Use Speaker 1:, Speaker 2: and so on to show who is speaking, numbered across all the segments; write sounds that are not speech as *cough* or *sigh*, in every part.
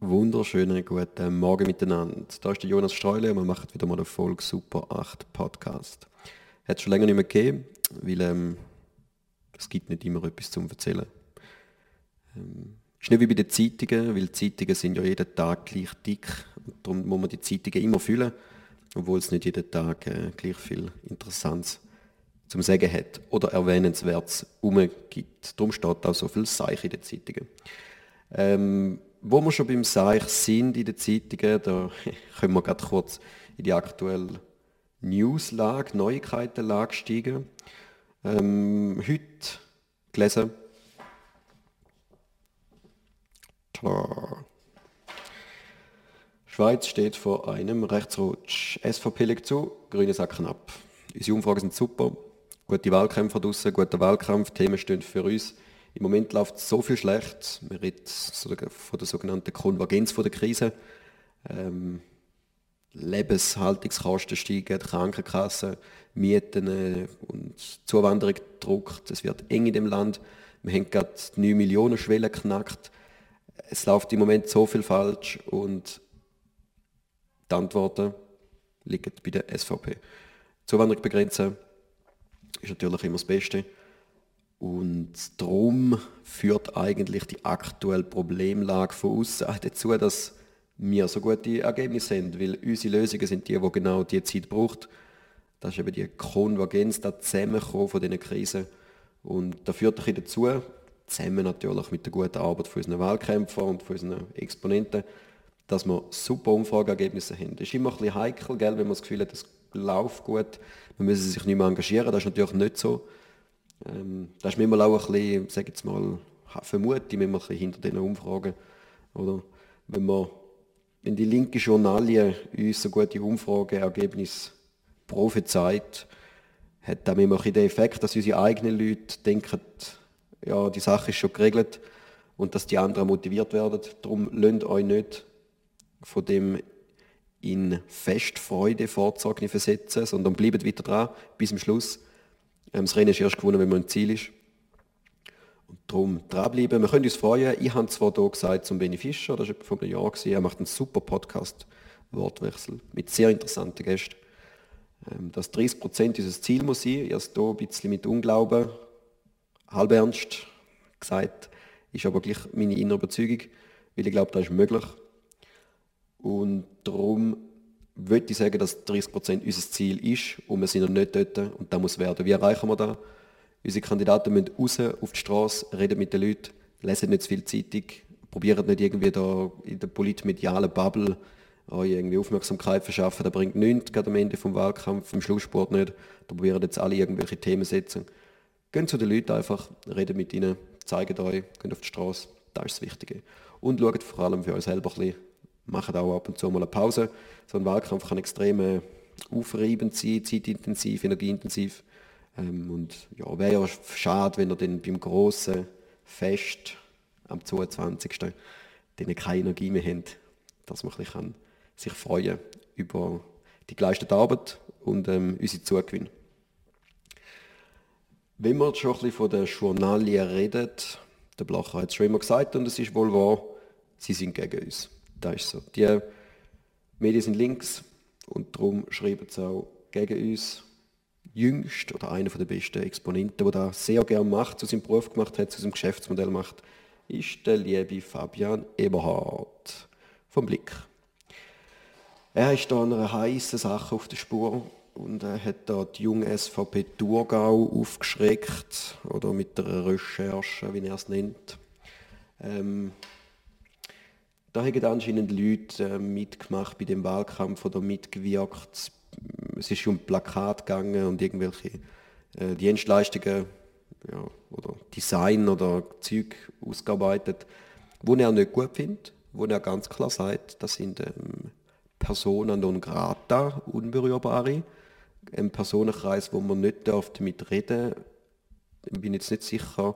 Speaker 1: Wunderschönen guten Morgen miteinander. Da ist der Jonas Streule und wir machen wieder mal eine Folge Super 8 Podcast. Hat es schon länger nicht mehr gegeben, weil ähm, es gibt nicht immer etwas zum Erzählen. Ähm, ist nicht wie bei den Zeitungen, weil die Zeitungen sind ja jeden Tag gleich dick und darum muss man die Zeitungen immer füllen, obwohl es nicht jeden Tag äh, gleich viel Interessantes zum Sagen hat oder Erwähnenswertes umgibt. Darum steht auch so viel Seich in den Zeitungen. Ähm, wo wir schon beim Seich sind in den Zeitungen, da *laughs* können wir gerade kurz in die aktuelle Newslage, Neuigkeitenlage steigen. Ähm, heute gelesen. Klar. Schweiz steht vor einem Rechtsrutsch. SVP legt zu, Grüne sacken ab. Unsere Umfragen sind super. Gute Wahlkämpfer draussen, guter Wahlkampf, Themen stehen für uns im Moment läuft so viel schlecht. Man redet von der sogenannten Konvergenz der Krise. Ähm, Lebenshaltungskosten steigen, Krankenkassen, Mieten äh, und Zuwanderung druckt. Es wird eng in dem Land. Wir haben gerade die 9 Millionen Schwelle geknackt. Es läuft im Moment so viel falsch und die Antworten liegen bei der SVP. Zuwanderung begrenzen ist natürlich immer das Beste. Und darum führt eigentlich die aktuelle Problemlage von uns dazu, dass wir so gute Ergebnisse haben, weil unsere Lösungen sind die, die genau die Zeit braucht. Das ist eben die Konvergenz, das Zusammenkommen von diesen Krisen. Und das führt ein dazu, zusammen natürlich mit der guten Arbeit von unseren Wahlkämpfern und von unseren Exponenten, dass wir super Umfrageergebnisse haben. Das ist immer ein bisschen heikel, gell, wenn man das Gefühl hat, es läuft gut, man müsse sich nicht mehr engagieren. Das ist natürlich nicht so. Ähm, da ist manchmal auch ein bisschen, sage jetzt mal, vermute ich bisschen hinter diesen Umfragen. Oder wenn, man, wenn die linke Journalie uns so gute Umfrageergebnisse prophezeit, hat das manchmal den Effekt, dass unsere eigenen Leute denken, ja, die Sache ist schon geregelt und dass die anderen motiviert werden. Darum lasst euch nicht von dem in Festfreude Vorzeugnis versetzen, sondern bleibt weiter dran bis zum Schluss. Ähm, das Rennen ist erst gewonnen, wenn man im Ziel ist. Und darum dranbleiben. Wir können uns freuen. Ich habe zwar hier gesagt zum Benny Fischer, das war vor einem Jahr, gewesen. er macht einen super Podcast, Wortwechsel, mit sehr interessanten Gästen. Ähm, dass 30 Prozent unser Ziel muss sein, erst hier ein bisschen mit Unglauben, halb ernst gesagt, ist aber gleich meine innere Überzeugung, weil ich glaube, das ist möglich. Und darum würde ich sagen, dass 30% unser Ziel ist und wir sind noch nicht dort und das muss werden. Wie erreichen wir das? Unsere Kandidaten müssen raus auf die Straße, reden mit den Leuten, lesen nicht zu viel Zeitung, probieren nicht irgendwie da in der politmedialen Bubble euch irgendwie Aufmerksamkeit verschaffen. Das bringt nichts, gerade am Ende vom Wahlkampf, im Schlusssport nicht. Da probieren jetzt alle irgendwelche Themen setzen. Geht zu den Leuten einfach, redet mit ihnen, zeigt euch, geht auf die Straße, das ist das Wichtige. Und schaut vor allem für euch selber ein bisschen, machen auch ab und zu mal eine Pause. So ein Wahlkampf kann extrem äh, aufreibend sein, zeitintensiv, energieintensiv. Ähm, und ja, wäre ja schade, wenn er dann beim grossen Fest am 22. dann keine Energie mehr hat, dass man kann sich freuen über die geleistete Arbeit und ähm, unsere Zugewinn. Wenn man schon ein bisschen von den Journalien redet, der Blacher hat es schon immer gesagt und es ist wohl wahr, sie sind gegen uns. Das ist so. Die Medien sind links und darum schreiben sie auch gegen uns. Jüngst oder einer der besten Exponenten, der das sehr gerne macht, zu seinem Beruf gemacht hat, zu seinem Geschäftsmodell macht, ist der liebe Fabian Eberhard vom Blick. Er ist da einer heißen Sache auf der Spur und er hat da die junge SVP Thurgau aufgeschreckt oder mit der Recherche, wie er es nennt. Ähm, da haben anscheinend Leute äh, mitgemacht bei dem Wahlkampf oder mitgewirkt. Es ist um Plakat gegangen und irgendwelche äh, Dienstleistungen ja, oder Design oder Zeug ausgearbeitet, wo er nicht gut findet, wo er ganz klar sagt, das sind ähm, Personen non grata, unberührbare, ein Personenkreis, wo man nicht darf damit reden. Ich bin jetzt nicht sicher,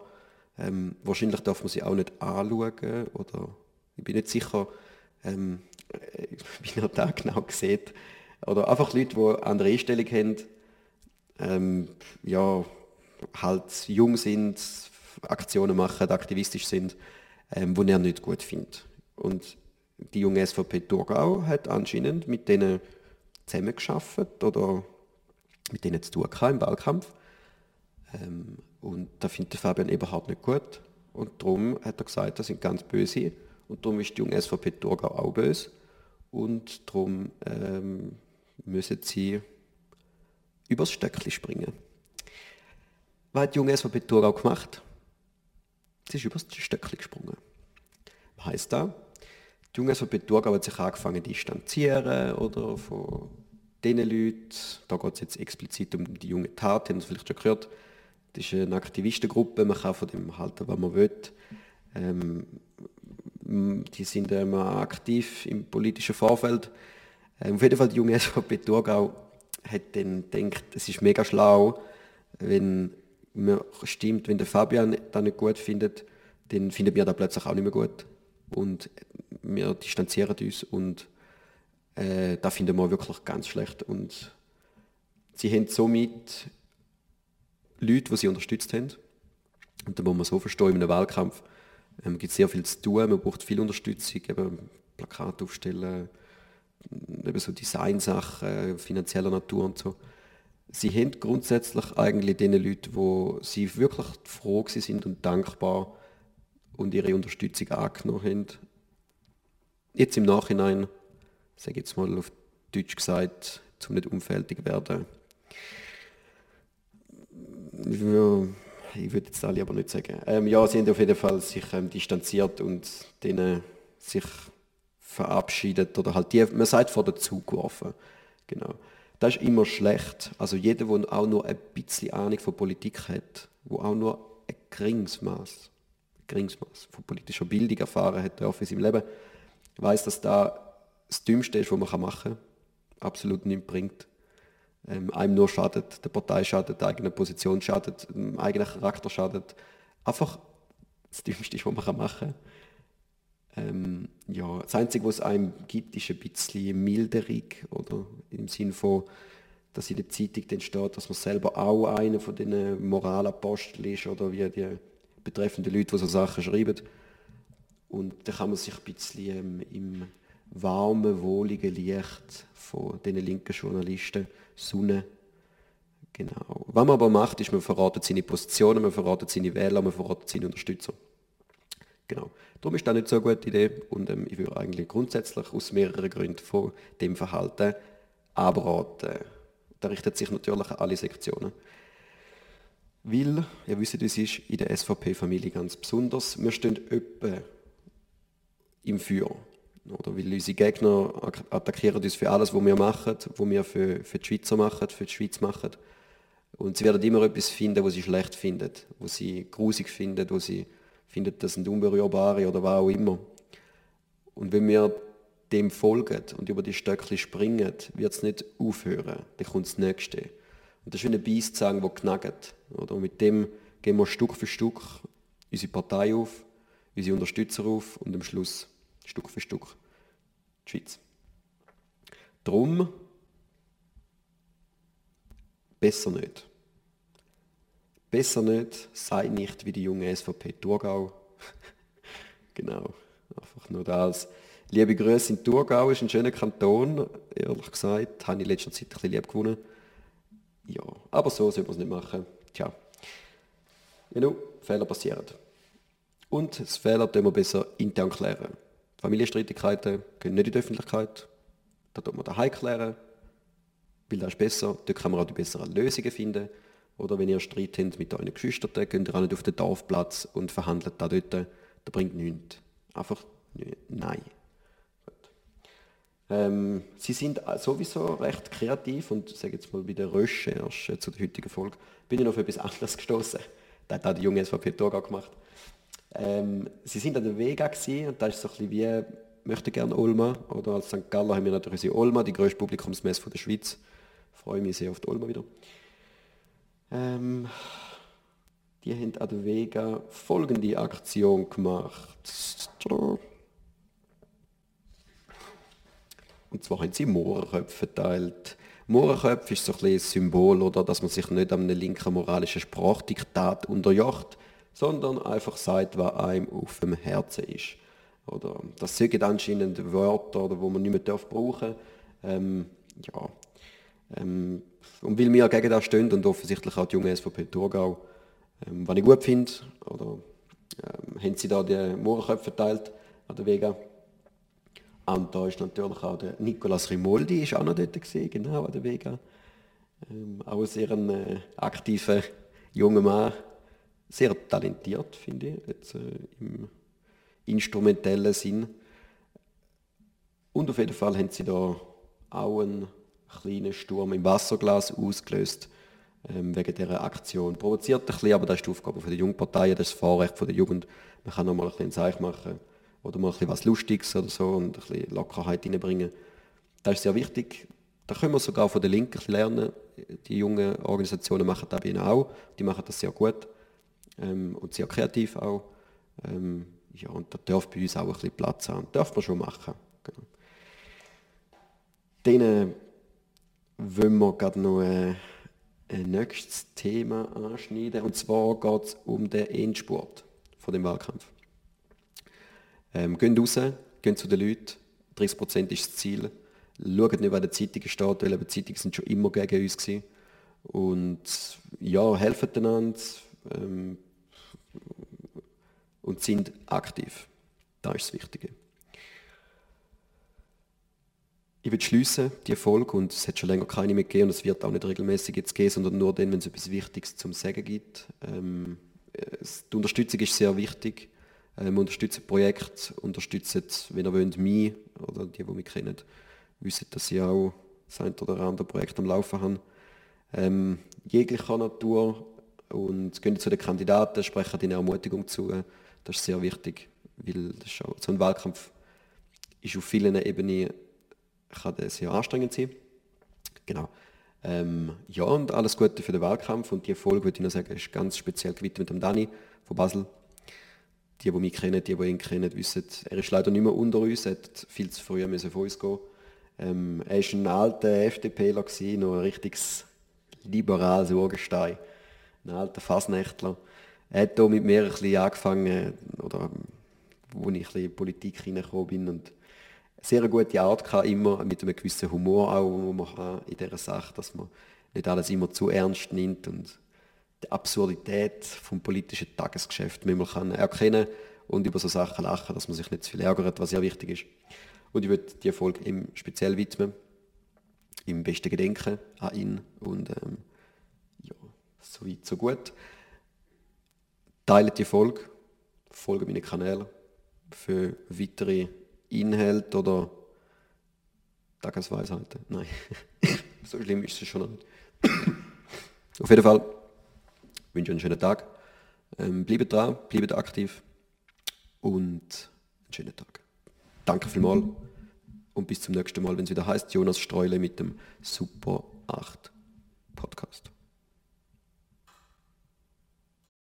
Speaker 1: ähm, wahrscheinlich darf man sie auch nicht anschauen oder ich bin nicht sicher, ähm, *laughs* wie er da genau sieht. Oder einfach Leute, die andere Einstellung haben, ähm, ja, halt jung sind, Aktionen machen, aktivistisch sind, ähm, die er nicht gut findet. Und die junge SVP Thurgau hat anscheinend mit denen zusammengearbeitet oder mit denen zu tun im Wahlkampf. Ähm, und da findet Fabian überhaupt nicht gut. Und darum hat er gesagt, das sind ganz böse. Und darum ist die junge SVP Thurgau auch böse. Und darum ähm, müssen sie übers Stöckli springen. Was hat die junge SVP Thurgau gemacht? Sie ist übers Stöckli gesprungen. Was heisst das? Die junge SVP Thurgau hat sich angefangen zu distanzieren oder von diesen Leuten, da geht es jetzt explizit um die junge Tat, haben Sie vielleicht schon gehört, das ist eine Aktivistengruppe, man kann von dem halten, was man will. Ähm, die sind immer aktiv im politischen Vorfeld. Ähm, auf jeden Fall die junge SVP Thurgau hat dann gedacht, es ist mega schlau, wenn man stimmt, wenn der Fabian das nicht gut findet, dann findet wir das plötzlich auch nicht mehr gut. Und wir distanzieren uns und äh, das finden wir wirklich ganz schlecht. Und sie haben somit Leute, die sie unterstützt haben. Und da muss man so verstehen, in einem Wahlkampf ähm, gibt es sehr viel zu tun, man braucht viel Unterstützung, eben Plakate aufstellen, eben so Designsachen, finanzieller Natur und so. Sie haben grundsätzlich eigentlich den Leuten, wo sie wirklich froh sind und dankbar und ihre Unterstützung angenommen haben. Jetzt im Nachhinein, sage ich jetzt mal auf Deutsch gesagt, zum nicht umfältig werden, ja, ich würde jetzt alle aber nicht sagen. Ähm, ja, sie haben auf jeden Fall sich ähm, distanziert und denen sich verabschiedet oder halt die, man sagt vor dazu geworfen. Genau. Das ist immer schlecht. Also jeder, der auch nur ein bisschen Ahnung von Politik hat, wo auch nur ein geringes Maß, geringes von politischer Bildung erfahren hat in seinem Leben, weiß, dass da das Dümmste ist, was man machen kann. Absolut nichts bringt ähm, einem nur schadet, der Partei schadet, der eigenen Position schadet, dem eigenen Charakter schadet. Einfach das Dümmste was man machen kann. Ähm, ja, das Einzige, was es einem gibt, ist ein bisschen Milderung, oder? Im Sinne von, dass in der Zeitung dann steht, dass man selber auch einer von den Moralaposteln ist, oder wie die betreffenden Leute, die so Sachen schreiben. Und da kann man sich ein bisschen ähm, im warmen, wohligen Licht von den linken Journalisten Sonne. Genau. Was man aber macht, ist, man verratet seine Positionen, man verratet seine Wähler, man verratet seine Unterstützer. Genau. Darum ist das nicht so eine gute Idee und ähm, ich würde eigentlich grundsätzlich aus mehreren Gründen von dem Verhalten abraten. Da richtet sich natürlich an alle Sektionen. Weil, ihr wisst, es ist in der SVP-Familie ganz besonders, wir stehen etwa im Feuer. Oder weil unsere Gegner attackieren uns für alles, was wir machen, was wir für, für die Schweizer machen, für die Schweiz machen. Und sie werden immer etwas finden, was sie schlecht finden, was sie grusig finden, wo sie finden, das sind Unberührbare oder was auch immer. Und wenn wir dem folgen und über die Stöckchen springen, wird es nicht aufhören. Dann kommt das Nächste. Und das ist wie ein Beißzahn, der knackt. Oder? Und mit dem gehen wir Stück für Stück unsere Partei auf, unsere Unterstützer auf und am Schluss Stück für Stück die Schweiz. Drum besser nicht. Besser nicht, sei nicht wie die junge SVP Thurgau. *laughs* genau, einfach nur das. Liebe Grüße in Thurgau, ist ein schöner Kanton, ehrlich gesagt, habe ich in letzter Zeit ein bisschen lieb gewonnen. Ja, aber so soll man es nicht machen. Tja, genau, Fehler passieren. Und das Fehler tun wir besser intern klären. Familienstreitigkeiten gehen nicht in die Öffentlichkeit. Da tut man daheim klären, weil das ist besser. Dort kann man auch die besseren Lösungen finden. Oder wenn ihr Streit habt mit euren Geschwistern, geht ihr auch nicht auf den Dorfplatz und verhandelt da dort. Das bringt nichts. Einfach nein. Ähm, sie sind sowieso recht kreativ und sage jetzt mal bei der Recherche zu der heutigen Folge bin ich noch auf etwas *laughs* anderes gestoßen. Das hat auch die junge SVP Toga gemacht. Ähm, sie sind an der Vega gewesen, und da ist so ein bisschen wie möchte gerne Olma oder als St. Galler haben wir natürlich unsere Olma, die größte Publikumsmesse der Schweiz. Freue mich sehr auf die Olma wieder. Ähm, die haben an der Vega folgende Aktion gemacht. Und zwar haben sie Mohrenköpfe verteilt. Mohrenköpfe ist so ein, ein Symbol, oder, dass man sich nicht an einem linken moralischen Sprachdiktat unterjocht, sondern einfach sagt, was einem auf dem Herzen ist. oder das sind anscheinend Wörter, wo man nicht mehr darf brauchen ähm, ja. Ähm, und weil wir gegen das stehen und offensichtlich auch die junge SVP Thurgau, ähm, was ich gut finde, oder ähm, haben sie da die Mohrenköpfe verteilt an der Vega. Und da ist natürlich auch der Nicolas Rimoldi ist auch noch dort gewesen, genau an der Vega. Ähm, auch sehr ein äh, aktiver junger Mann, sehr talentiert, finde ich, jetzt, äh, im instrumentellen Sinn. Und auf jeden Fall haben sie da auch einen kleinen Sturm im Wasserglas ausgelöst ähm, wegen dieser Aktion. Provoziert ein bisschen, aber das ist die Aufgabe der Jungparteien, das ist das Vorrecht der Jugend. Man kann noch mal ein bisschen Zeichen machen oder mal ein bisschen was Lustiges oder so und ein bisschen Lockerheit reinbringen. Das ist sehr wichtig. Da können wir sogar von der Linken lernen. Die jungen Organisationen machen das ihnen auch. Die machen das sehr gut ähm, und sehr kreativ auch. Ähm, ja, und da darf bei uns auch ein bisschen Platz haben. Darf man schon machen. Genau. Dann wollen wir gerade noch äh, ein nächstes Thema anschneiden. Und zwar geht es um den Endspurt von dem Wahlkampf. Ähm, gehen raus, gehen zu den Leuten. 30% ist das Ziel. Schaut nicht, was in Zeitung steht, weil die Zeitungen sind schon immer gegen uns gewesen. Und ja, helfen einander ähm, und sind aktiv. Das ist das Wichtige. Ich will schließen die Folge und es hat schon länger keine mehr gegeben und es wird auch nicht regelmäßig jetzt gehen, sondern nur dann, wenn es etwas Wichtiges zum Sagen gibt. Ähm, die Unterstützung ist sehr wichtig. Ähm, unterstützt Projekt, unterstützt, wenn ihr wollt, mich oder die, die mich kennen, wissen, dass ich auch das ein oder andere Projekt am Laufen habe. Ähm, jeglicher Natur und gehen zu den Kandidaten, sprechen ihnen Ermutigung zu. Das ist sehr wichtig, weil so ein Wahlkampf ist auf vielen Ebenen kann sehr anstrengend sein. Genau. Ähm, ja, und alles Gute für den Wahlkampf. Und die Folge, würde ich noch sagen, ist ganz speziell gewidmet dem Dani von Basel. Die, die mich kennen, die, die ihn kennen, wissen, er ist leider nicht mehr unter uns, er hat viel zu früh müssen von uns gehen. Ähm, er war ein alter FDPler, noch ein richtiges liberales Urgestein. Ein alter Fasnächtler. Er hat hier mit mir ein bisschen angefangen, oder wo ich ein bisschen in die Politik reingekommen bin und sehr gute Art gehabt, immer mit einem gewissen Humor auch, wo man in dieser Sache, dass man nicht alles immer zu ernst nimmt und die Absurdität vom politischen Tagesgeschäft man kann erkennen und über so Sachen lachen, dass man sich nicht zu viel ärgert, was sehr wichtig ist. Und ich würde die Erfolg ihm speziell widmen, im besten Gedenken an ihn und ähm, so weit, so gut. Teilt die Folge, folgt meinen Kanälen für weitere Inhalt oder Tagesweisheiten. Nein, *laughs* so schlimm ist es schon nicht. Auf jeden Fall wünsche ich einen schönen Tag. Ähm, bleibt dran, bleibt aktiv und einen schönen Tag. Danke vielmals und bis zum nächsten Mal, wenn es wieder heißt Jonas Streule mit dem Super 8 Podcast.